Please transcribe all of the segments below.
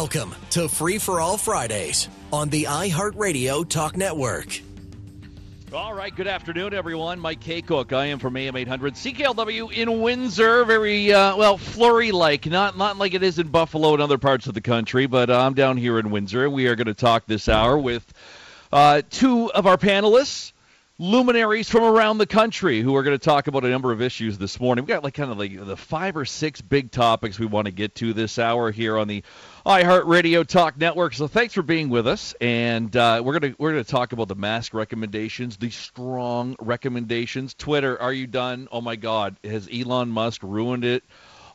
Welcome to Free for All Fridays on the iHeartRadio Talk Network. All right, good afternoon, everyone. Mike Kakuk. I am from AM 800 CKLW in Windsor. Very, uh, well, flurry like. Not, not like it is in Buffalo and other parts of the country, but uh, I'm down here in Windsor. We are going to talk this hour with uh, two of our panelists luminaries from around the country who are going to talk about a number of issues this morning. We've got like kind of like the five or six big topics we want to get to this hour here on the iHeartRadio Talk Network. So thanks for being with us, and uh, we're gonna we're gonna talk about the mask recommendations, the strong recommendations. Twitter, are you done? Oh my God, has Elon Musk ruined it?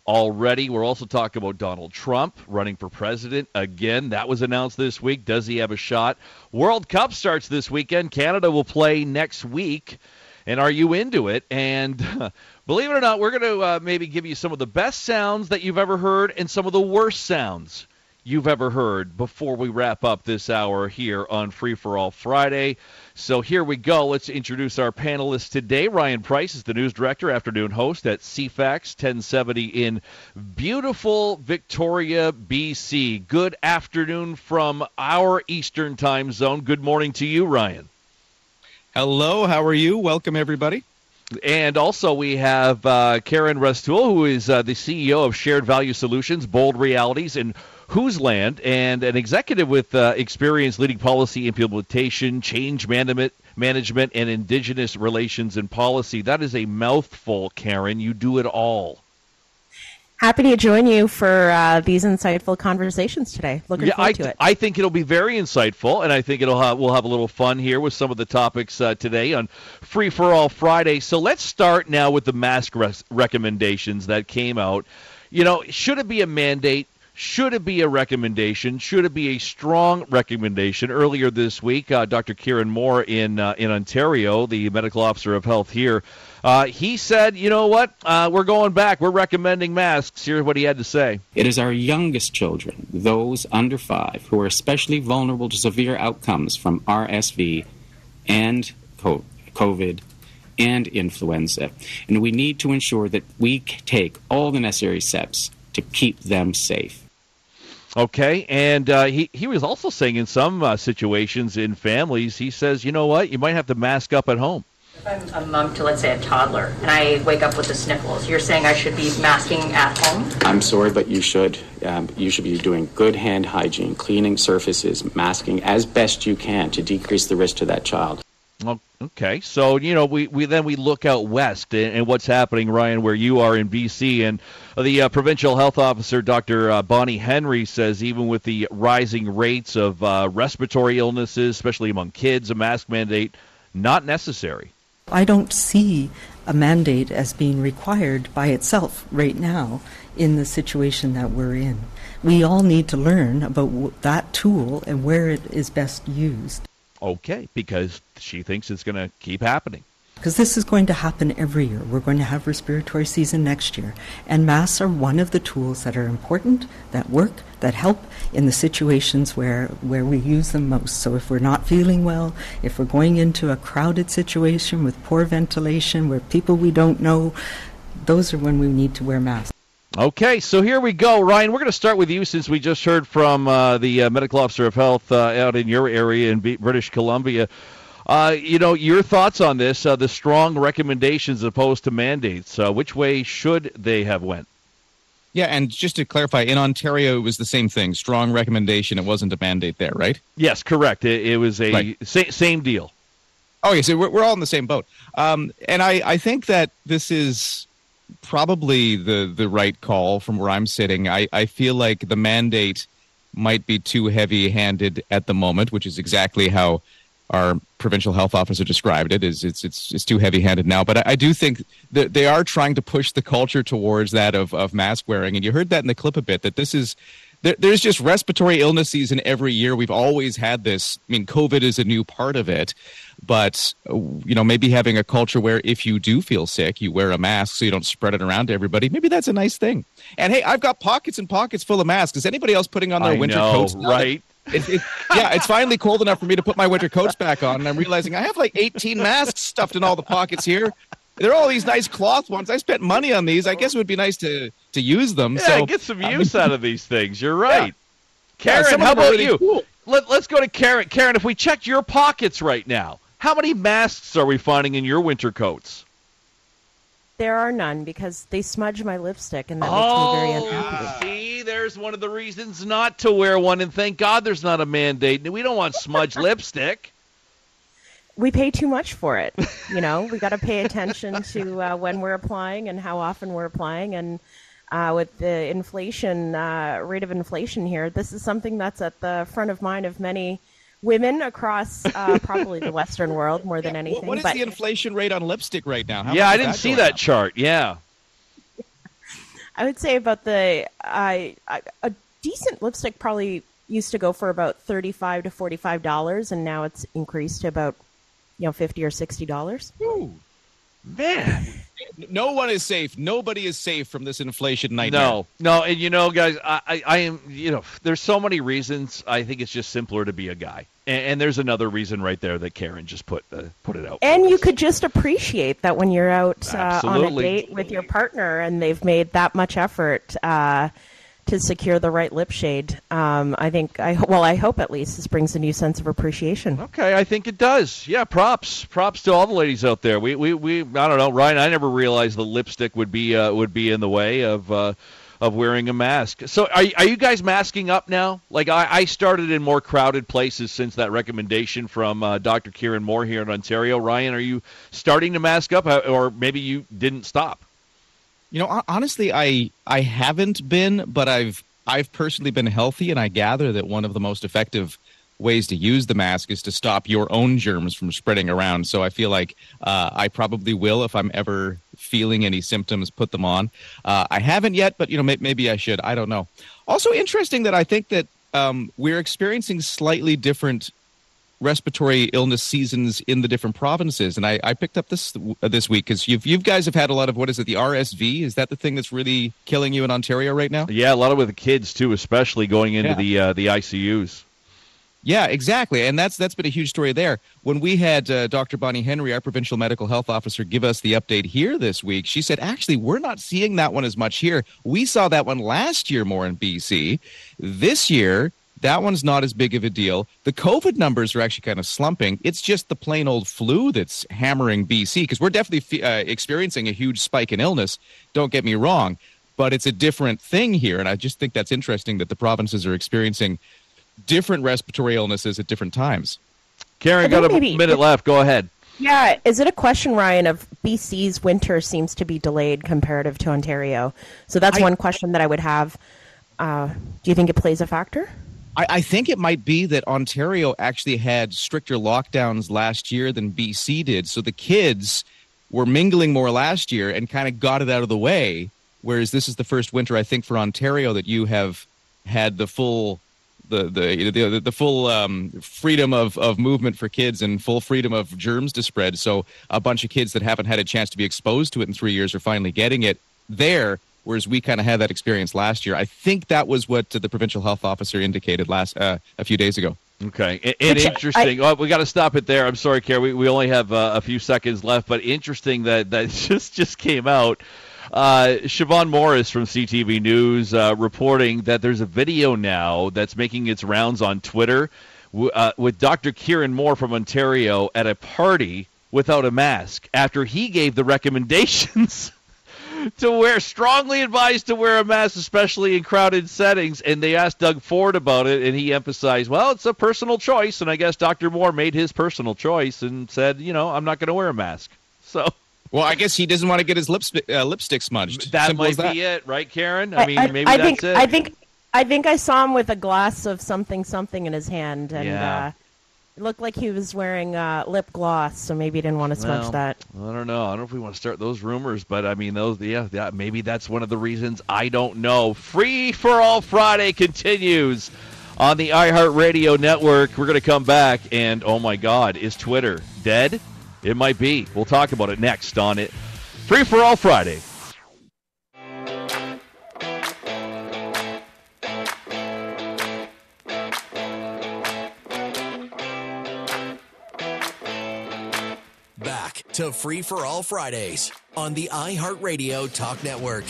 already. We're also talking about Donald Trump running for president again. That was announced this week. Does he have a shot? World Cup starts this weekend. Canada will play next week. And are you into it? And believe it or not, we're going to uh, maybe give you some of the best sounds that you've ever heard and some of the worst sounds you've ever heard before we wrap up this hour here on Free for All Friday. So here we go. Let's introduce our panelists today. Ryan Price is the news director, afternoon host at CFAX 1070 in beautiful Victoria, BC. Good afternoon from our Eastern time zone. Good morning to you, Ryan. Hello, how are you? Welcome, everybody. And also, we have uh, Karen Restoule, who is uh, the CEO of Shared Value Solutions, Bold Realities, and Whose Land, and an executive with uh, experience leading policy implementation, change management, management, and indigenous relations and policy. That is a mouthful, Karen. You do it all. Happy to join you for uh, these insightful conversations today. Looking yeah, forward I, to it. I think it'll be very insightful, and I think it'll have, we'll have a little fun here with some of the topics uh, today on Free for All Friday. So let's start now with the mask res- recommendations that came out. You know, should it be a mandate? Should it be a recommendation? Should it be a strong recommendation? Earlier this week, uh, Dr. Kieran Moore in uh, in Ontario, the medical officer of health here, uh, he said, "You know what? Uh, we're going back. We're recommending masks." Here's what he had to say: It is our youngest children, those under five, who are especially vulnerable to severe outcomes from RSV and COVID and influenza, and we need to ensure that we take all the necessary steps to keep them safe. Okay, and uh, he he was also saying in some uh, situations in families, he says, you know what, you might have to mask up at home. If I'm a mom to, let's say, a toddler, and I wake up with the sniffles, you're saying I should be masking at home? I'm sorry, but you should. Um, you should be doing good hand hygiene, cleaning surfaces, masking as best you can to decrease the risk to that child. Okay, so you know we, we then we look out west and, and what's happening, Ryan, where you are in BC, and the uh, provincial health officer, Dr. Uh, Bonnie Henry, says even with the rising rates of uh, respiratory illnesses, especially among kids, a mask mandate not necessary. I don't see a mandate as being required by itself right now in the situation that we're in. We all need to learn about that tool and where it is best used okay because she thinks it's going to keep happening. Because this is going to happen every year. We're going to have respiratory season next year. And masks are one of the tools that are important, that work, that help in the situations where, where we use them most. So if we're not feeling well, if we're going into a crowded situation with poor ventilation, where people we don't know, those are when we need to wear masks. Okay, so here we go, Ryan. We're going to start with you since we just heard from uh, the uh, medical officer of health uh, out in your area in B- British Columbia. Uh, you know, your thoughts on this, uh, the strong recommendations opposed to mandates. Uh, which way should they have went? Yeah, and just to clarify, in Ontario, it was the same thing. Strong recommendation. It wasn't a mandate there, right? Yes, correct. It, it was a right. sa- same deal. Okay, so we're, we're all in the same boat. Um, and I, I think that this is probably the the right call from where I'm sitting. I, I feel like the mandate might be too heavy handed at the moment, which is exactly how our provincial health officer described it is it's it's it's too heavy handed now but I, I, do think that they are trying to push the culture towards that of, of mask wearing and you heard that in the clip a bit that this is there, there's just respiratory illness season every year. We've always had this. I mean covid is a new part of it but you know maybe having a culture where if you do feel sick you wear a mask so you don't spread it around to everybody. Maybe that's a nice thing. And hey i've got pockets and pockets full of masks. Is anybody else putting on their I winter know, coats right? It, it, yeah, it's finally cold enough for me to put my winter coats back on, and I'm realizing I have like 18 masks stuffed in all the pockets here. They're all these nice cloth ones. I spent money on these. I guess it would be nice to to use them. Yeah, so get some use out of these things. You're right. Karen, some of how about really you? cool. Let, let's go to Karen. Karen, if we checked your pockets right now, how many masks are we finding in your winter coats? There are none because they smudge my lipstick, and that makes me very Oh, unhappy. see, there's one of the reasons not to wear one, and thank God there's not a mandate. We don't want smudged lipstick. We pay too much for it. You know, we got to pay attention to uh, when we're applying and how often we're applying, and uh, with the inflation uh, rate of inflation here, this is something that's at the front of mind of many women across uh, probably the Western world more than What- anything. what is but the inflation rate on lipstick right now? How yeah, I didn't that see that up? chart. Yeah. I would say about the I I a decent lipstick probably used to go for about thirty five to forty five dollars, and now it's increased to about you know fifty or sixty dollars. Man. No one is safe. Nobody is safe from this inflation nightmare. No, no, and you know, guys, I, I, I am, you know, there's so many reasons. I think it's just simpler to be a guy, and, and there's another reason right there that Karen just put uh, put it out. And you us. could just appreciate that when you're out uh, on a date with your partner and they've made that much effort uh, to secure the right lip shade. Um, I think, I well, I hope at least this brings a new sense of appreciation. Okay, I think it does. Yeah, props, props to all the ladies out there. We, we, we I don't know, Ryan. I never realized the lipstick would be uh, would be in the way of uh, of wearing a mask. So, are are you guys masking up now? Like I, I started in more crowded places since that recommendation from uh, Dr. Kieran Moore here in Ontario. Ryan, are you starting to mask up, Uh, or maybe you didn't stop? You know, honestly, I I haven't been, but I've I've personally been healthy, and I gather that one of the most effective ways to use the mask is to stop your own germs from spreading around. So I feel like uh, I probably will if I'm ever feeling any symptoms, put them on. Uh, I haven't yet, but you know, may- maybe I should. I don't know. Also interesting that I think that um, we're experiencing slightly different respiratory illness seasons in the different provinces. And I, I picked up this uh, this week because you've you guys have had a lot of what is it the RSV? Is that the thing that's really killing you in Ontario right now? Yeah, a lot of with the kids too, especially going into Yeah. the uh, the ICUs. Yeah, exactly, and that's that's been a huge story there. When we had uh, Dr. Bonnie Henry, our provincial medical health officer, give us the update here this week, she said, "Actually, we're not seeing that one as much here. We saw that one last year more in BC. This year, that one's not as big of a deal. The COVID numbers are actually kind of slumping. It's just the plain old flu that's hammering BC because we're definitely fe- uh, experiencing a huge spike in illness. Don't get me wrong." But it's a different thing here, and I just think that's interesting that the provinces are experiencing different respiratory illnesses at different times. Karen, got a maybe- minute left. Go ahead. Yeah, is it a question, Ryan, of BC's winter seems to be delayed comparative to Ontario? So that's I- one question that I would have. Uh, do you think it plays a factor? I, I think it might be that Ontario actually had stricter lockdowns last year than BC did. So the kids were mingling more last year and kind of got it out of the way. Whereas this is the first winter, I think, for Ontario that you have had the full. The, the the the full um, freedom of, of movement for kids and full freedom of germs to spread. So a bunch of kids that haven't had a chance to be exposed to it in three years are finally getting it there, whereas we kind of had that experience last year. I think that was what the provincial health officer indicated last uh, a few days ago. Okay, and, and Which I- interesting. oh, we got to stop it there. I'm sorry, Karen. We, we only have uh, a few seconds left, but interesting that that just just came out. Uh, Siobhan Morris from CTV News uh, reporting that there's a video now that's making its rounds on Twitter w- uh, with Dr. Kieran Moore from Ontario at a party without a mask after he gave the recommendations to wear strongly advised to wear a mask, especially in crowded settings. And they asked Doug Ford about it, and he emphasized, "Well, it's a personal choice." And I guess Dr. Moore made his personal choice and said, "You know, I'm not going to wear a mask." So Well, I guess he doesn't want to get his lipstick, uh, lipstick smudged. that Simple might that. be it, right, Karen? I mean, maybe I that's think, it. I think I think I saw him with a glass of something something in his hand, and Yeah. uh, it looked like he was wearing uh, lip gloss, so maybe he didn't want to smudge Well, that. I don't know. I don't know if we want to start those rumors, but I mean, those, yeah, yeah, maybe that's one of the reasons. I don't know. Free for All Friday continues on the iHeartRadio network. We're going to come back, and oh my God, is Twitter dead? It might be. We'll talk about it next on it. Free for All Friday. To Free for All Fridays on the iHeartRadio Talk Network.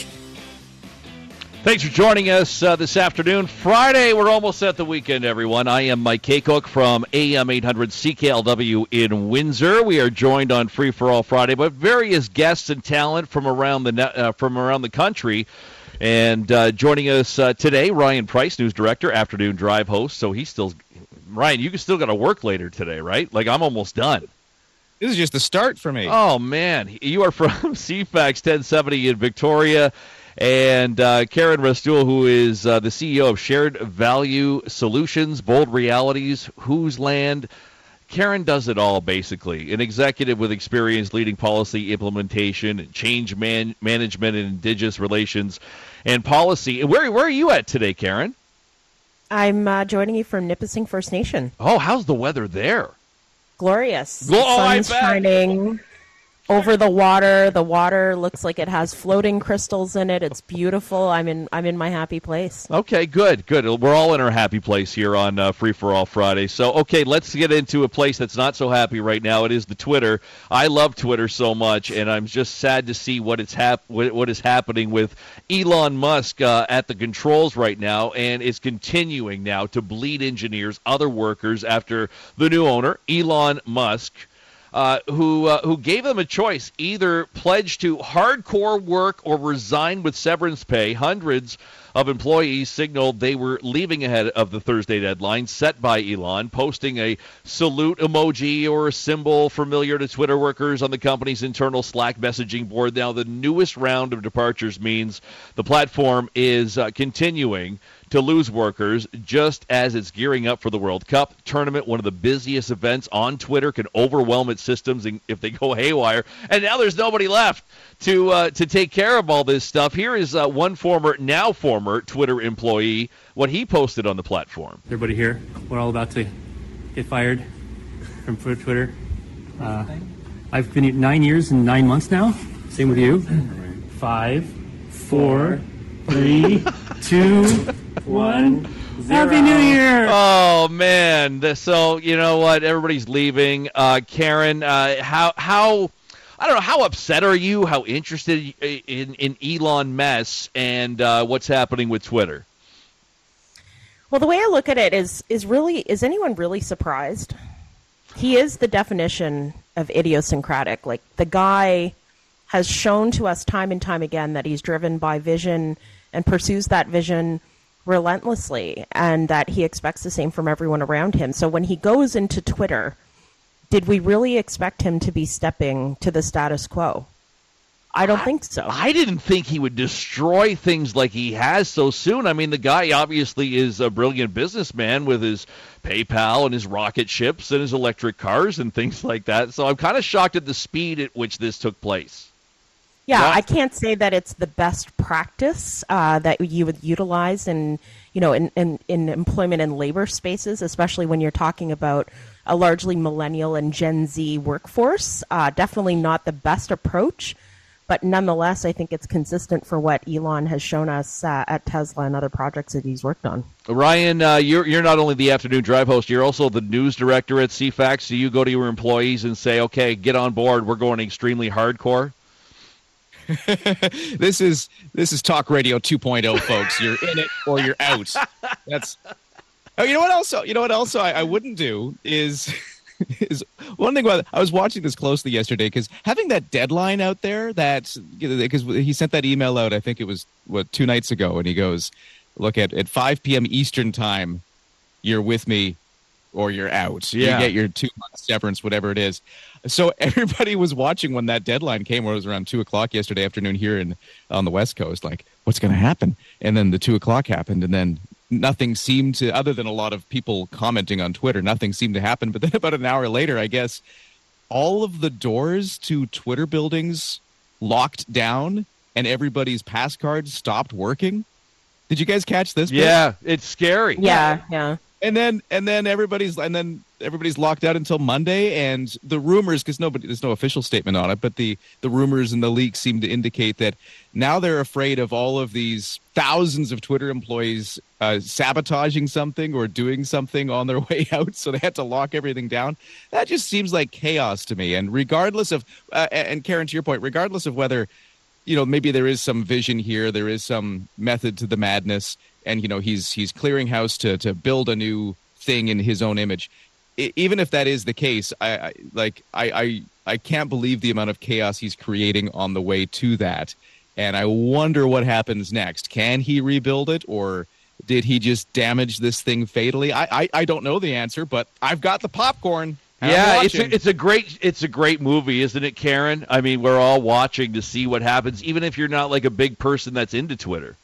Thanks for joining us uh, this afternoon. Friday, we're almost at the weekend, everyone. I am Mike Kakuk from AM 800 CKLW in Windsor. We are joined on Free for All Friday by various guests and talent from around the uh, from around the country. And uh, joining us uh, today, Ryan Price, news director, afternoon drive host. So he's still Ryan. You still got to work later today, right? Like I'm almost done. This is just the start for me. Oh man, you are from CFAX 1070 in Victoria. And uh, Karen Restoule, who is uh, the CEO of Shared Value Solutions, Bold Realities, Whose Land. Karen does it all, basically. An executive with experience leading policy implementation, change man- management, and indigenous relations and policy. Where, where are you at today, Karen? I'm uh, joining you from Nipissing First Nation. Oh, how's the weather there? Glorious. Glo- oh, Sun's shining over the water. The water looks like it has floating crystals in it. It's beautiful. I'm in I'm in my happy place. Okay, good, good. We're all in our happy place here on uh, Free for All Friday. So, okay, let's get into a place that's not so happy right now. It is the Twitter. I love Twitter so much, and I'm just sad to see what it's hap- what is happening with Elon Musk uh, at the controls right now, and it's continuing now to bleed engineers, other workers after the new owner, Elon Musk uh, who uh, who gave them a choice: either pledge to hardcore work or resign with severance pay. Hundreds of employees signaled they were leaving ahead of the Thursday deadline set by Elon, posting a salute emoji or a symbol familiar to Twitter workers on the company's internal Slack messaging board. Now, the newest round of departures means the platform is uh, continuing to lose workers just as it's gearing up for the World Cup tournament. One of the busiest events on Twitter can overwhelm its systems if they go haywire. And now there's nobody left to uh, to take care of all this stuff. Here is uh, one former, now former Twitter employee, what he posted on the platform. Everybody here, we're all about to get fired from Twitter. Uh, I've been here nine years and nine months now. Same with you. Five, four, three, two, one. Happy New Year! Oh man! So you know what? Everybody's leaving. Uh, Karen, uh, how how I don't know how upset are you? How interested in in Elon mess and uh, what's happening with Twitter? Well, the way I look at it is is really is anyone really surprised? He is the definition of idiosyncratic. Like the guy has shown to us time and time again that he's driven by vision and pursues that vision relentlessly and that he expects the same from everyone around him. So when he goes into Twitter did we really expect him to be stepping to the status quo? I don't I, think so. I didn't think he would destroy things like he has so soon. I mean, the guy obviously is a brilliant businessman with his PayPal and his rocket ships and his electric cars and things like that. So I'm kind of shocked at the speed at which this took place. Yeah, I can't say that it's the best practice uh, that you would utilize in, you know, in, in, in employment and labor spaces, especially when you're talking about a largely millennial and Gen Z workforce. Uh, definitely not the best approach, but nonetheless, I think it's consistent for what Elon has shown us uh, at Tesla and other projects that he's worked on. Ryan, uh, you're you're not only the afternoon drive host, you're also the news director at CFAX. So you go to your employees and say, "Okay, get on board. We're going extremely hardcore." this is this is talk radio 2.0 folks you're in it or you're out that's Oh, you know what else? You know what else I, I wouldn't do is is one thing about I was watching this closely yesterday because having that deadline out there that because he sent that email out I think it was what two nights ago and he goes look at at 5 p.m. Eastern time you're with me or you're out yeah. you get your two months severance whatever it is so everybody was watching when that deadline came where it was around two o'clock yesterday afternoon here in on the west coast like what's going to happen and then the two o'clock happened and then nothing seemed to, other than a lot of people commenting on Twitter, nothing seemed to happen. But then about an hour later, I guess, all of the doors to Twitter buildings locked down and everybody's pass cards stopped working. Did you guys catch this? Yeah, it's scary. Yeah, yeah and then and then everybody's and then everybody's locked out until Monday. And the rumors, because nobody, there's no official statement on it, but the the rumors and the leaks seem to indicate that now they're afraid of all of these thousands of Twitter employees uh, sabotaging something or doing something on their way out, so they had to lock everything down. That just seems like chaos to me. And regardless of, uh, and Karen, to your point, regardless of whether you know maybe there is some vision here, there is some method to the madness, and you know he's he's clearing house to to build a new thing in his own image. I, even if that is the case, I, I like I, I I can't believe the amount of chaos he's creating on the way to that. And I wonder what happens next. Can he rebuild it or did he just damage this thing fatally? I, I, I don't know the answer, but I've got the popcorn. Yeah, it's a, it's a great it's a great movie, isn't it, Karen? I mean, we're all watching to see what happens, even if you're not like a big person that's into Twitter.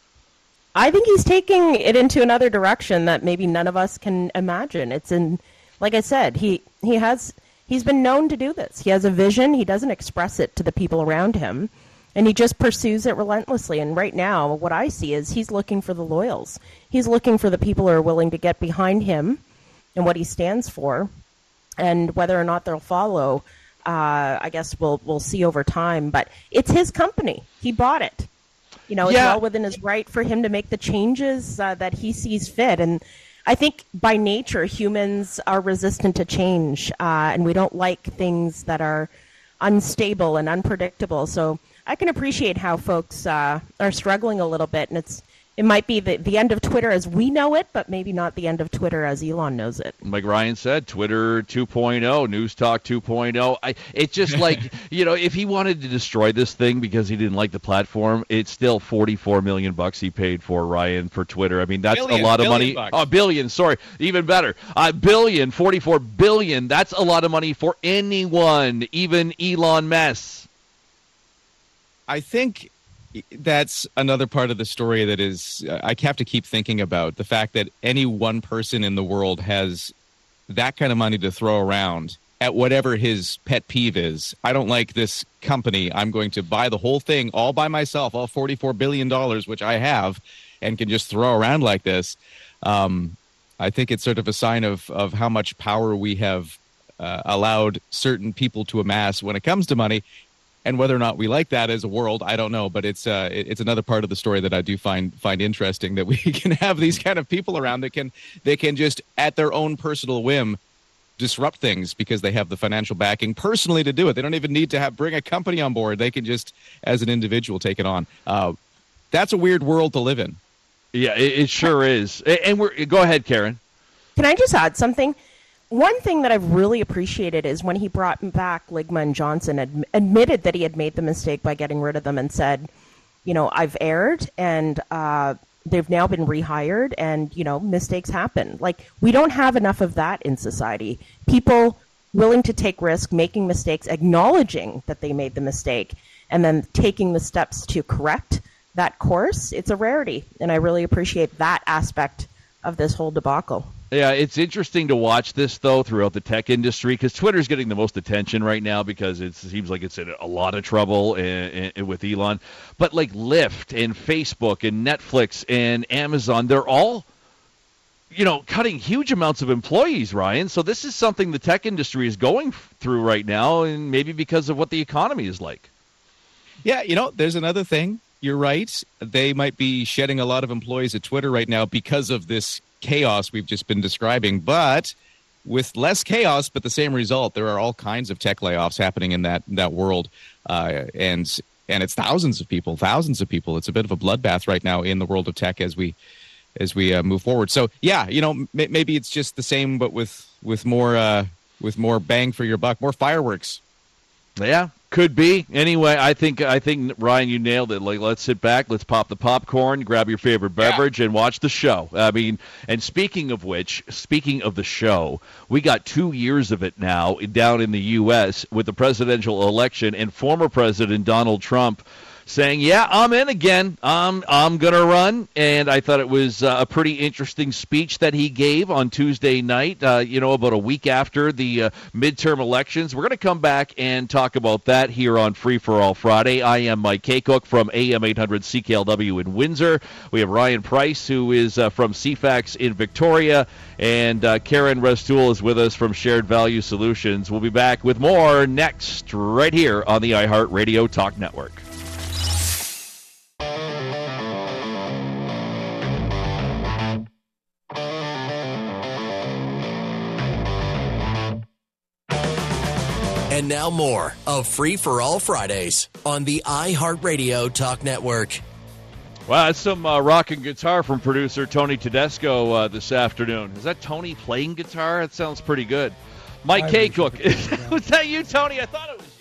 I think he's taking it into another direction that maybe none of us can imagine. It's in, like I said, he he has he's been known to do this. He has a vision. He doesn't express it to the people around him, and he just pursues it relentlessly. And right now, what I see is he's looking for the loyals. He's looking for the people who are willing to get behind him and what he stands for and whether or not they'll follow, uh, I guess we'll we'll see over time. But it's his company; he bought it. You know, it's Yeah. well within his right for him to make the changes uh, that he sees fit. And I think by nature, humans are resistant to change, uh, and we don't like things that are unstable and unpredictable. So I can appreciate how folks uh, are struggling a little bit, and it's it might be the, the end of Twitter as we know it, but maybe not the end of Twitter as Elon knows it. Like Ryan said, Twitter 2.0, News Talk 2.0. I it's just like, you know, if he wanted to destroy this thing because he didn't like the platform, it's still 44 million bucks he paid for Ryan for Twitter. I mean, that's Billion, a lot of money. bucks. Oh, billion, sorry. Even better. A billion, 44 billion. That's a lot of money for anyone, even Elon Musk. I think that's another part of the story that is uh, I have to keep thinking about the fact that any one person in the world has that kind of money to throw around at whatever his pet peeve is. I don't like this company. I'm going to buy the whole thing all by myself, all 44 billion dollars which I have and can just throw around like this. Um, I think it's sort of a sign of of how much power we have uh, allowed certain people to amass when it comes to money and whether or not we like that as a world, I don't know. But it's uh, it- it's another part of the story that I do find find interesting that we can have these kind of people around that can they can just at their own personal whim disrupt things because they have the financial backing personally to do it. They don't even need to have bring a company on board. They can just as an individual take it on. Uh, that's a weird world to live in. Yeah, it, it sure is. And we're go ahead, Karen. Can I just add something? One thing that I've really appreciated is when he brought back Ligma and Johnson, ad- admitted that he had made the mistake by getting rid of them, and said, "You know, I've erred, and uh, they've now been rehired, and you know, mistakes happen. Like we don't have enough of that in society. People willing to take risk, making mistakes, acknowledging that they made the mistake, and then taking the steps to correct that course. It's a rarity, and I really appreciate that aspect of this whole debacle." Yeah, it's interesting to watch this though throughout the tech industry because Twitter's getting the most attention right now because it seems like it's in a lot of trouble and, and with Elon. But like Lyft and Facebook and Netflix and Amazon, they're all you know cutting huge amounts of employees, Ryan. So this is something the tech industry is going through right now, and maybe because of what the economy is like. Yeah, you know, there's another thing. You're right. They might be shedding a lot of employees at Twitter right now because of this chaos we've just been describing. But with less chaos, but the same result, there are all kinds of tech layoffs happening in that that world, uh, and and it's thousands of people, thousands of people. It's a bit of a bloodbath right now in the world of tech as we as we uh, move forward. So yeah, you know, m- maybe it's just the same, but with with more uh, with more bang for your buck, more fireworks. Yeah, could be. Anyway, I think I think Ryan, you nailed it. Like, let's sit back, let's pop the popcorn, grab your favorite beverage, and watch the show. I mean, and speaking of which, speaking of the show, we got two years of it now down in the U.S. with the presidential election and former President Donald Trump saying, "Yeah, I'm in again. I'm I'm gonna run." And I thought it was uh, a pretty interesting speech that he gave on Tuesday night. Uh, you know, about a week after the uh, midterm elections. We're gonna come back and talk about that here on Free for All Friday. I am Mike Kakuk from AM 800 CKLW in Windsor. We have Ryan Price, who is uh, from CFAX in Victoria, and uh, Karen Restoule is with us from Shared Value Solutions. We'll be back with more next, right here on the iHeartRadio Talk Network. Now more of Free for All Fridays on the iHeartRadio Talk Network. Wow, that's some uh, rock and guitar from producer Tony Tedesco uh, this afternoon. Is that Tony playing guitar? That sounds pretty good. Mike Kakuk. Was that you, Tony? I thought it was you.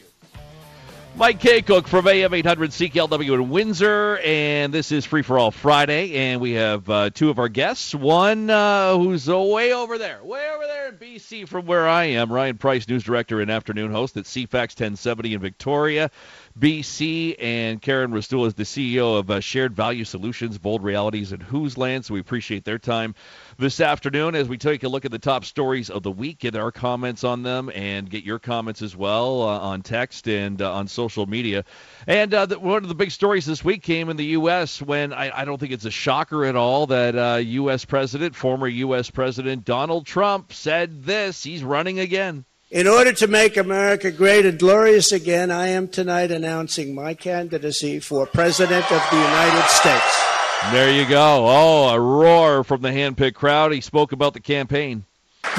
Mike Kakuk from AM 800 CKLW in Windsor, and this is Free for All Friday, and we have uh, two of our guests. One uh, who's way over there, way over there in BC from where I am, Ryan Price, news director and afternoon host at CFAX 1070 in Victoria. BC, and Karen Restoule is the CEO of uh, Shared Value Solutions, Bold Realities, and Whose Land. So we appreciate their time this afternoon as we take a look at the top stories of the week, get our comments on them, and get your comments as well uh, on text and uh, on social media. And uh, the, one of the big stories this week came in the U.S. when I, I don't think it's a shocker at all that U.S. Uh, President, former U.S. President Donald Trump said this: he's running again. In order to make America great and glorious again, I am tonight announcing my candidacy for President of the United States. There you go. Oh, a roar from the handpicked crowd. He spoke about the campaign.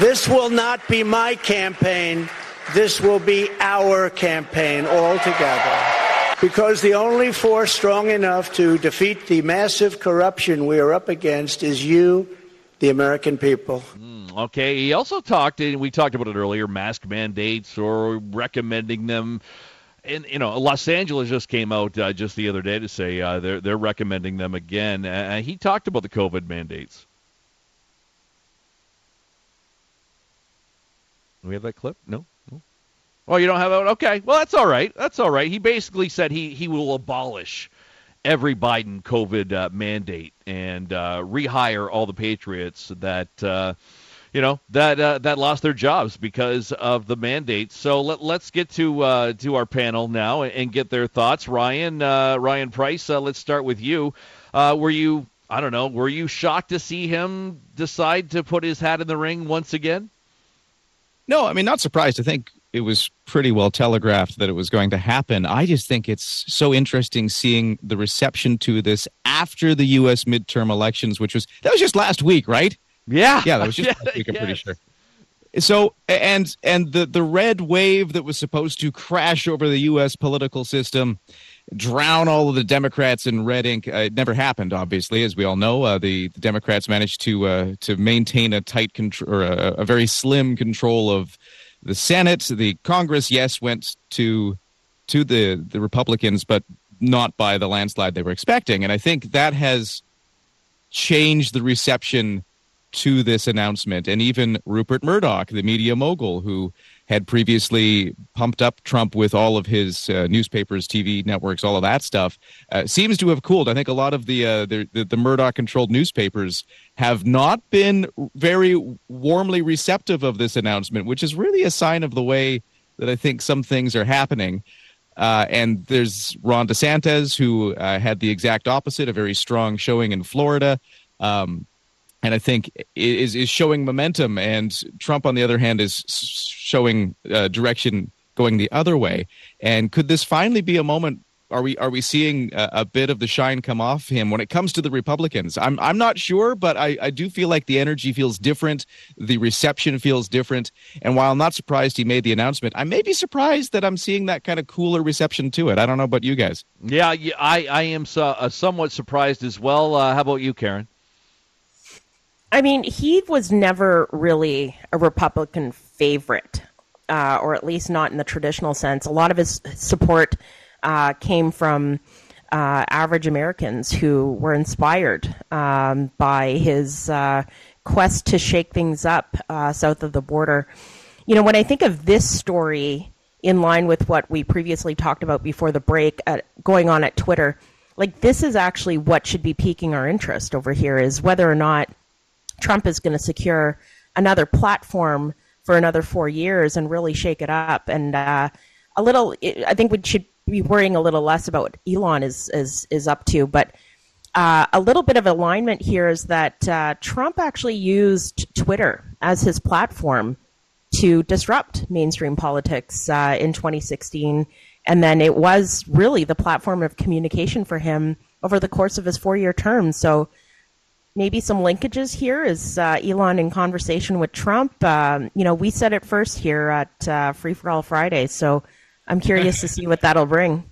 This will not be my campaign. This will be our campaign altogether. Because the only force strong enough to defeat the massive corruption we are up against is you, the American people. Mm. Okay. He also talked, and we talked about it earlier, mask mandates or recommending them. And you know, Los Angeles just came out uh, just the other day to say uh, they're they're recommending them again. Uh, he talked about the COVID mandates. We have that clip? No. no. Oh, you don't have it? Okay. Well, that's all right. That's all right. He basically said he he will abolish every Biden COVID uh, mandate and uh, rehire all the patriots that uh, you know that uh, that lost their jobs because of the mandates. So let, let's get to uh, to our panel now and get their thoughts. Ryan uh, Ryan Price, uh, let's start with you. Uh, were you I don't know were you shocked to see him decide to put his hat in the ring once again? No, I mean not surprised. I think it was pretty well telegraphed that it was going to happen. I just think it's so interesting seeing the reception to this after the U.S. midterm elections, which was that was just last week, right? Yeah, yeah, that was just yeah, last week. I'm yes. pretty sure. So and and the the red wave that was supposed to crash over the U.S. political system, drown all of the Democrats in red ink. Uh, it never happened, obviously, as we all know. Uh, the, the, Democrats managed to uh, to maintain a tight control or a, a, very slim control of the Senate. The Congress, yes, went to to the the Republicans, but not by the landslide they were expecting. And I think that has changed the reception to this announcement. And even Rupert Murdoch, the media mogul who had previously pumped up Trump with all of his uh, newspapers, TV networks, all of that stuff, uh, seems to have cooled. I think a lot of the, uh, the, the, Murdoch controlled newspapers have not been very warmly receptive of this announcement, which is really a sign of the way that I think some things are happening. Uh, and there's Ron DeSantis, who uh, had the exact opposite, a very strong showing in Florida. Um, and I think is is showing momentum. And Trump, on the other hand, is showing uh, direction going the other way. And could this finally be a moment? Are we are we seeing a, a, bit of the shine come off him when it comes to the Republicans? I'm I'm not sure, but I, I do feel like the energy feels different, the reception feels different. And while I'm not surprised he made the announcement, I may be surprised that I'm seeing that kind of cooler reception to it. I don't know about you guys. Yeah, I I am so, uh, somewhat surprised as well. Uh, how about you, Karen? I mean, he was never really a Republican favorite, uh, or at least not in the traditional sense. A lot of his support uh, came from uh, average Americans who were inspired um, by his uh, quest to shake things up uh, south of the border. You know, when I think of this story in line with what we previously talked about before the break at, going on at Twitter, like this is actually what should be piquing our interest over here is whether or not Trump is going to secure another platform for another four years and really shake it up. And uh, a little, I think we should be worrying a little less about what Elon is is is up to, but. Uh, a little bit of alignment here is that uh, Trump actually used Twitter as his platform to disrupt mainstream politics uh, in 2016. And then it was really the platform of communication for him over the course of his four year term. So maybe some linkages here. Is uh, Elon in conversation with Trump? Um, you know, we said it first here at uh, Free for All Friday, so I'm curious to see what that'll bring.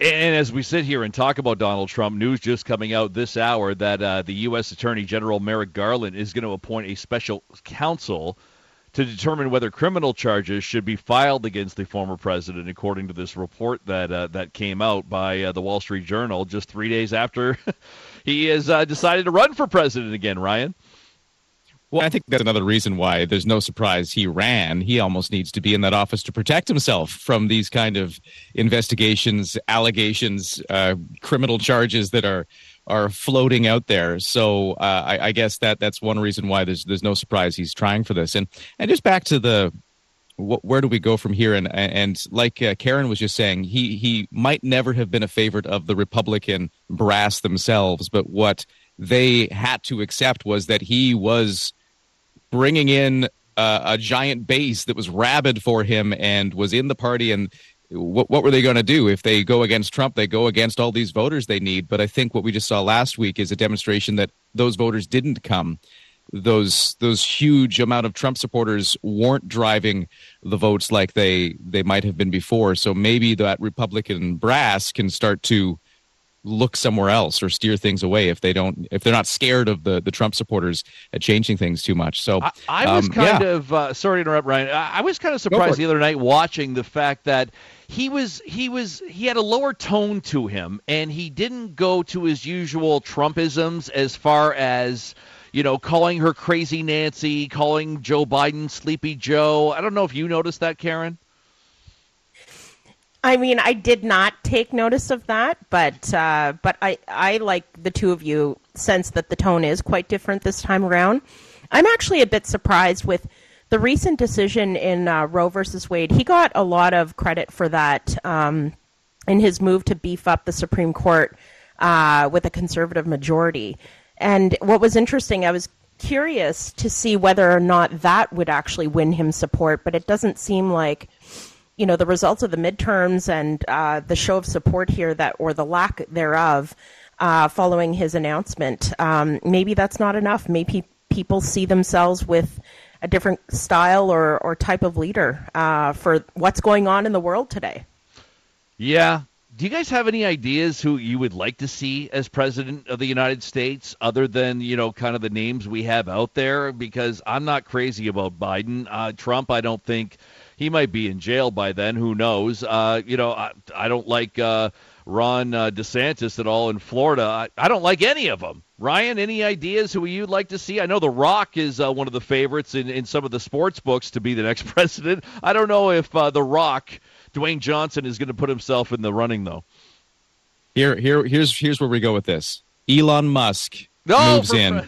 And as we sit here and talk about Donald Trump, news just coming out this hour that uh, the U.S. Attorney General Merrick Garland is going to appoint a special counsel to determine whether criminal charges should be filed against the former president, according to this report that uh, that came out by uh, the Wall Street Journal just three days after he has uh, decided to run for president again. Ryan. Well, I think that's another reason why there's no surprise he ran. He almost needs to be in that office to protect himself from these kind of investigations, allegations, uh, criminal charges that are are floating out there. So uh, I, I, guess that that's one reason why there's there's no surprise he's trying for this. And and just back to the wh- where do we go from here? And and like uh, Karen was just saying, he he might never have been a favorite of the Republican brass themselves, but what they had to accept was that he was bringing in uh, a giant base that was rabid for him and was in the party and what, what were they going to do if they go against Trump? They go against all these voters they need. But I think what we just saw last week is a demonstration that those voters didn't come. Those those huge amount of Trump supporters weren't driving the votes like they they might have been before. So maybe that Republican brass can start to look somewhere else or steer things away if they don't if they're not scared of the the Trump supporters at changing things too much. So I, I was um, kind yeah. of uh, sorry to interrupt, Ryan. I, I was kind of surprised the other night watching the fact that he was he was he had a lower tone to him and he didn't go to his usual trumpisms as far as you know calling her crazy nancy calling joe biden sleepy joe i don't know if you noticed that karen I mean, I did not take notice of that, but uh, but I I like the two of you sense that the tone is quite different this time around. I'm actually a bit surprised with the recent decision in uh, Roe versus Wade, he got a lot of credit for that um, in his move to beef up the Supreme Court uh, with a conservative majority. And what was interesting, I was curious to see whether or not that would actually win him support, but it doesn't seem like you know the results of the midterms and uh, the show of support here that or the lack thereof uh, following his announcement. Um, maybe that's not enough. Maybe people see themselves with a different style or, or type of leader uh, for what's going on in the world today. Yeah. Do you guys have any ideas who you would like to see as president of the United States, other than you know, kind of the names we have out there? Because I'm not crazy about Biden. Uh, Trump, I don't think he might be in jail by then. Who knows? Uh, you know, I, I don't like uh, Ron uh, DeSantis at all in Florida. I, I don't like any of them. Ryan, any ideas who you'd like to see? I know The Rock is uh, one of the favorites in, in some of the sports books to be the next president. I don't know if uh, The Rock, Dwayne Johnson, is going to put himself in the running though. Here, here, here's here's where we go with this. Elon Musk no, moves in.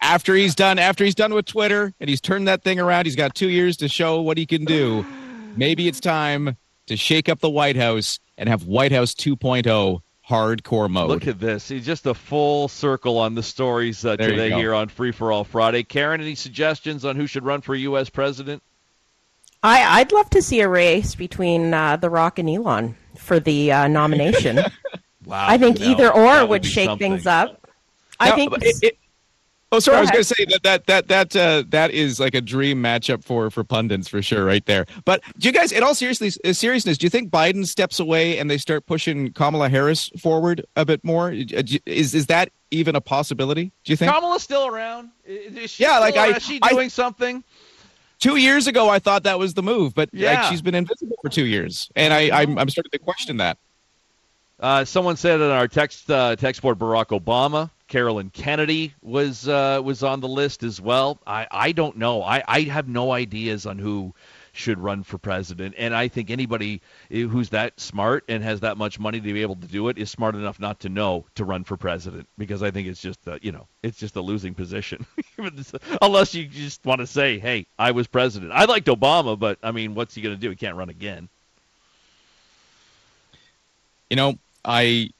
After he's done after he's done with Twitter and he's turned that thing around, he's got two years to show what he can do. Maybe it's time to shake up the White House and have White House 2.0 hardcore mode. Look at this. He's just a full circle on the stories uh, today here on Free for All Friday. Karen, any suggestions on who should run for U.S. president? I, I'd love to see a race between uh, The Rock and Elon for the uh, nomination. wow. I think either or would, would shake something. things up. I think it, it, Oh, sorry. I was going to say that that that that uh, that is like a dream matchup for for pundits for sure, right there. But do you guys, in all seriousness, uh, seriousness, do you think Biden steps away and they start pushing Kamala Harris forward a bit more? Uh, is is that even a possibility? Do you think Kamala's still around? Is yeah, like I, is she doing I, something? Two years ago, I thought that was the move, but yeah. like, she's been invisible for two years, and I I'm, I'm starting to question that. Uh, someone said in our text uh, text board Barack Obama. Carolyn Kennedy was uh, was on the list as well. I, I don't know. I, I have no ideas on who should run for president, and I think anybody eh, who's that smart and has that much money to be able to do it is smart enough not to know to run for president because I think it's just a, you know it's just a losing position unless you just want to say, hey, I was president. I liked Obama, but I mean, what's he going to do? He can't run again. You know, I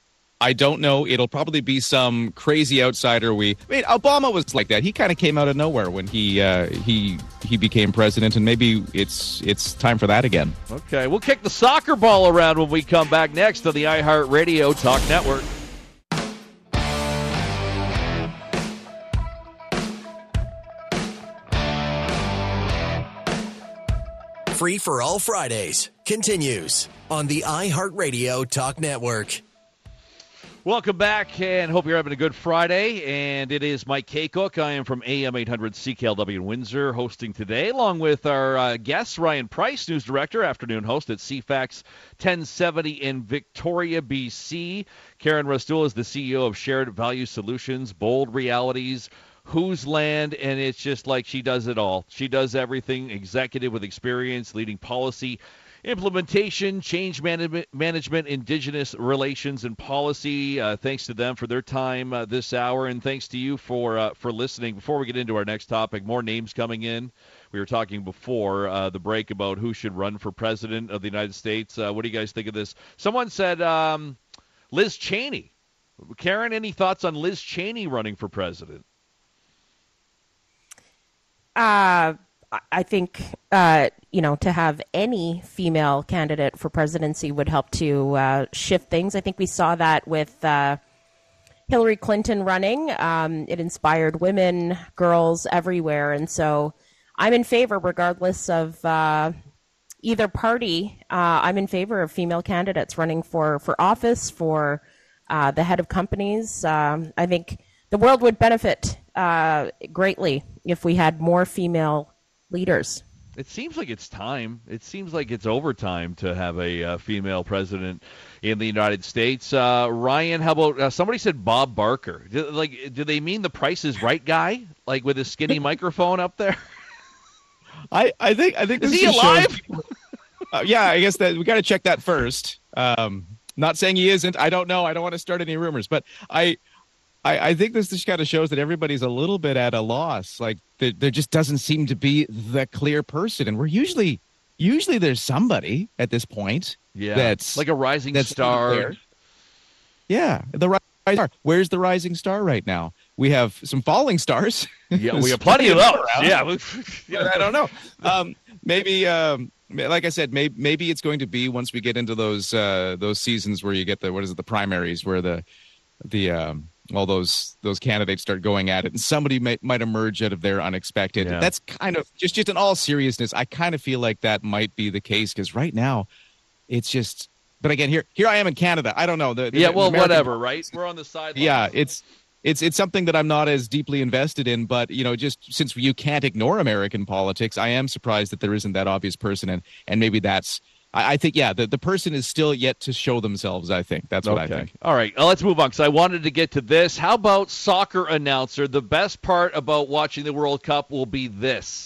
I don't know. It'll probably be some crazy outsider. We, I mean, Obama was like that. He kind of came out of nowhere when he uh, he he became president, and maybe it's it's time for that again. Okay, we'll kick the soccer ball around when we come back next on the iHeartRadio Talk Network. Free for all Fridays continues on the iHeartRadio Talk Network. Welcome back, and hope you're having a good Friday. And it is Mike Kakuk. I am from AM 800 CKLW in Windsor, hosting today, along with our uh, guest Ryan Price, news director, afternoon host at CFAX 1070 in Victoria, BC. Karen Restoule is the CEO of Shared Value Solutions, Bold Realities. Whose land, and it's just like she does it all. She does everything, executive with experience, leading policy, implementation, change management, management indigenous relations and policy. Uh, thanks to them for their time uh, this hour, and thanks to you for uh, for listening. Before we get into our next topic, more names coming in. We were talking before uh, the break about who should run for president of the United States. Uh, what do you guys think of this? Someone said um, Liz Cheney. Karen, any thoughts on Liz Cheney running for president? Uh, I think uh, you know to have any female candidate for presidency would help to uh, shift things. I think we saw that with uh, Hillary Clinton running. Um, it inspired women, girls everywhere, and so I'm in favor, regardless of uh, either party. Uh, I'm in favor of female candidates running for for office, for uh, the head of companies. Um, I think the world would benefit greatly if we had more female leaders. It seems like it's time. It seems like it's overtime to have a uh, female president in the United States. Uh, Ryan, how about uh, somebody said Bob Barker? Do, like, do they mean the Price is Right guy, like with his skinny microphone up there? I, I think I think is he alive? Uh, yeah, I guess that we got to check that first. Um, not saying he isn't. I don't know. I don't want to start any rumors, but I I, I, think this just kind of shows that everybody's a little bit at a loss. Like there, there just doesn't seem to be the clear person, and we're usually usually there's somebody at this point. Yeah, that's like a rising star. Yeah, the rising star. Where's the rising star right now? We have some falling stars. Yeah, we have plenty of those. Yeah, yeah. I don't know. Um, maybe. Um, like I said, maybe maybe it's going to be once we get into those uh, those seasons where you get the what is it the primaries where the the um, all those those candidates start going at it, and somebody may, might emerge out of there unexpected. Yeah. That's kind of just just in all seriousness. I kind of feel like that might be the case because right now, it's just. But again, here here I am in Canada. I don't know the, the yeah. Well, American, whatever, right? We're on the side. Yeah, it's it's it's something that I'm not as deeply invested in, but you know, just since you can't ignore American politics, I am surprised that there isn't that obvious person, and and maybe that's I, I, think, yeah, the, the person is still yet to show themselves, I think. That's what okay. I think. All right, uh, let's move on because I wanted to get to this. How about soccer announcer? The best part about watching the World Cup will be this.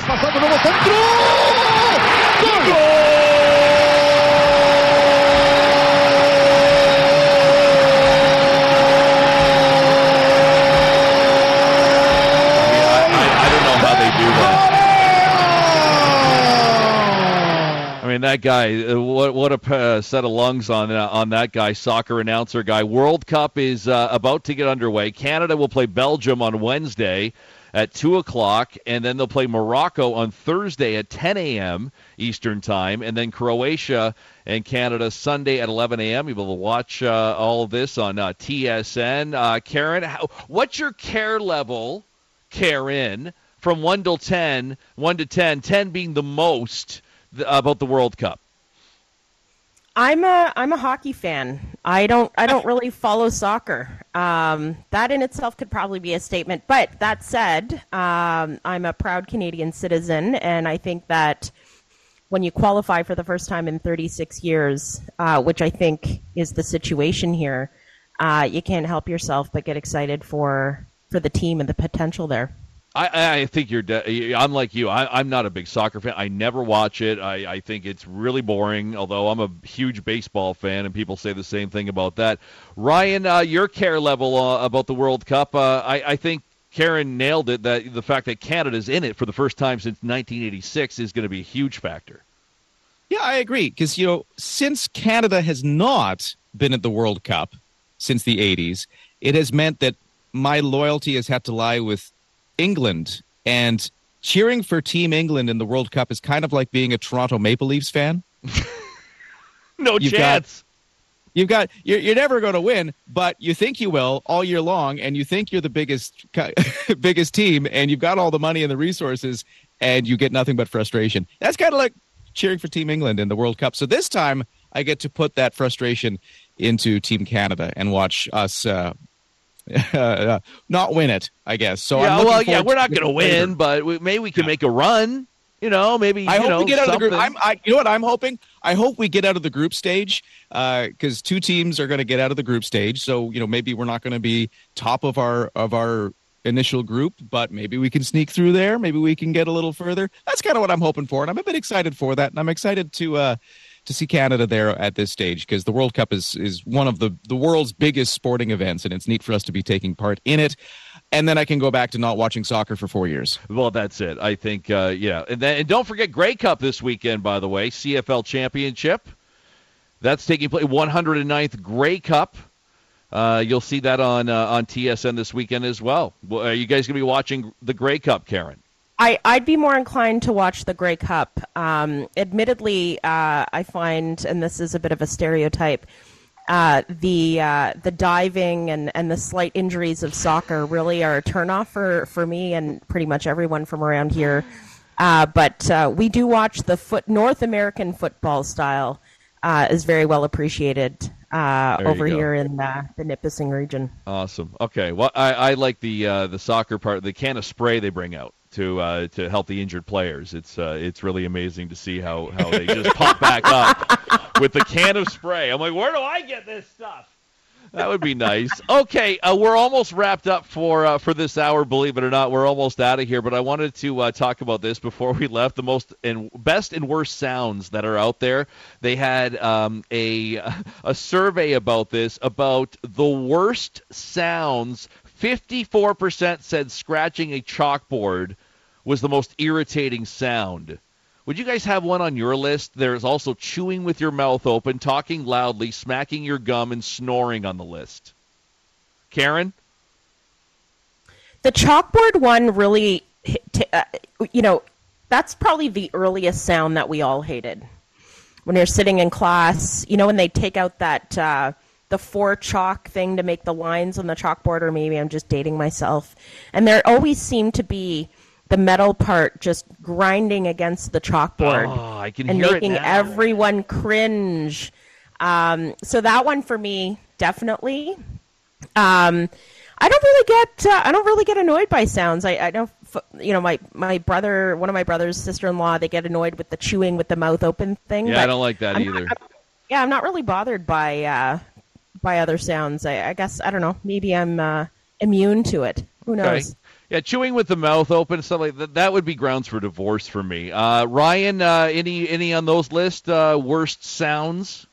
mean, that guy, uh, what what a uh, set of lungs on uh, on that guy, soccer announcer guy. World Cup is uh, about to get underway. Canada will play Belgium on Wednesday at two o'clock, and then they'll play Morocco on Thursday at 10 a.m. Eastern time, and then Croatia and Canada Sunday at 11 a.m. You'll be able to watch uh, all this on TSN. Karen, how, what's your care level, Karen? From one to ten? One to ten, ten being the most about the World Cup? I'm a I'm a hockey fan. I don't I don't really follow soccer. Um, that in itself could probably be a statement. But that said, um, I'm a proud Canadian citizen, and I think that when you qualify for the first time in 36 years, uh, which I think is the situation here, uh, you can't help yourself but get excited for for the team and the potential there. I, I think you're. De- I'm like you. I, am not a big soccer fan. I never watch it. I, I think it's really boring. Although I'm a huge baseball fan, and people say the same thing about that. Ryan, uh, your care level uh, about the World Cup. Uh, I, I think Karen nailed it. That the fact that Canada's in it for the first time since 1986 is going to be a huge factor. Yeah, I agree. Because you know, since Canada has not been at the World Cup since the 80s, it has meant that my loyalty has had to lie with England, and cheering for Team England in the World Cup is kind of like being a Toronto Maple Leafs fan. no you've chance. Got, you've got you're, you're never going to win, but you think you will all year long, and you think you're the biggest biggest team, and you've got all the money and the resources, and you get nothing but frustration. That's kind of like cheering for Team England in the World Cup. So this time I get to put that frustration into Team Canada and watch us uh, uh, not win it. I guess. So yeah, I'm well, yeah, we're not going to later. win, but we, maybe we can make a run. You know, maybe I you hope know we get out of the group. I'm, I, you know what I'm hoping? I hope we get out of the group stage because two teams are going to get out of the group stage. So you know maybe we're not going to be top of our of our initial group, but maybe we can sneak through there. Maybe we can get a little further. That's kind of what I'm hoping for, and I'm a bit excited for that. And I'm excited to uh, to see Canada there at this stage because the World Cup is is one of the the world's biggest sporting events, and it's neat for us to be taking part in it. And then I can go back to not watching soccer for four years. Well, that's it. I think, uh, yeah. And, then, and don't forget Grey Cup this weekend, by the way, CFL Championship. That's taking place 109th Grey Cup. Uh, you'll see that on uh, on TSN this weekend as well. well are you guys going to be watching the Grey Cup, Karen? I, I'd be more inclined to watch the Grey Cup. Um, admittedly, uh, I find, and this is a bit of a stereotype, uh, the uh, the diving and, and the slight injuries of soccer really are a turnoff for, for me and pretty much everyone from around here. Uh, but uh, we do watch the foot North American football style uh, is very well appreciated uh, over go. here in uh, the Nipissing region. Awesome. Okay. Well, I, I like the uh, the soccer part. The can of spray they bring out to uh, to help the injured players. It's uh, it's really amazing to see how, how they just pop back up with the can of spray. I'm like, where do I get this stuff? That would be nice. Okay, uh, we're almost wrapped up for uh, for this hour. Believe it or not, we're almost out of here. But I wanted to uh, talk about this before we left. The most and best and worst sounds that are out there. They had um, a a survey about this about the worst sounds. Fifty-four percent said scratching a chalkboard was the most irritating sound. Would you guys have one on your list? There's also chewing with your mouth open, talking loudly, smacking your gum, and snoring on the list. Karen? The chalkboard one really, uh, you know, that's probably the earliest sound that we all hated. When you're sitting in class, you know, when they take out that uh, the four chalk thing to make the lines on the chalkboard, or maybe I'm just dating myself, and there always seemed to be the metal part just grinding against the chalkboard Oh, I can and hear it making everyone cringe. Um, so that one for me, definitely. Um, I don't really get uh, I don't really get annoyed by sounds. I, I f- you know my my brother, one of my brother's sister in law, they get annoyed with the chewing with the mouth open thing. Yeah, I don't like that I'm either. Not, yeah, I'm not really bothered by uh, by other sounds. I, I guess I don't know. Maybe I'm uh, immune to it. Who Okay. Yeah, chewing with the mouth open, stuff like that. That would be grounds for divorce for me. Uh, Ryan, uh, any any on those list? Uh, worst sounds?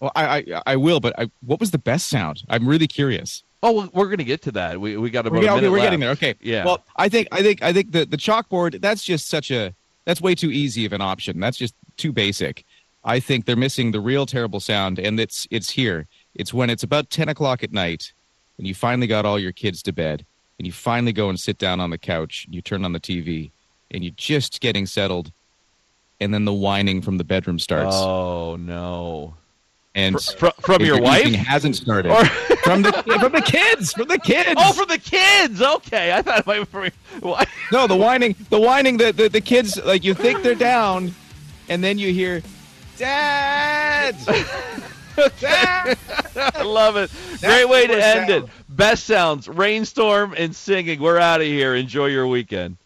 Well, I I, I will, but I, what was the best sound? I'm really curious. Oh, we- we're going to get to that. We we got about We're, okay, we're getting there. Okay. Yeah. Well, I think I think I think the the chalkboard that's just such a that's way too easy of an option. That's just too basic. I think they're missing the real terrible sound, and it's it's here. It's when it's about ten o'clock at night, and you finally got all your kids to bed, and you finally go and sit down on the couch, and you turn on the TV, and you're just getting settled, and then the whining from the bedroom starts. Oh no! And Fr- fr- from your wife? hasn't started Or- from the from the kids from the kids. Oh, from the kids. Okay, I thought it might be from? No, the whining, the whining, the, the the kids like you think they're down, and then you hear, "Dad, Dad." I love it. That's Great way to end it. Best sounds, rainstorm and singing. We're out of here. Enjoy your weekend.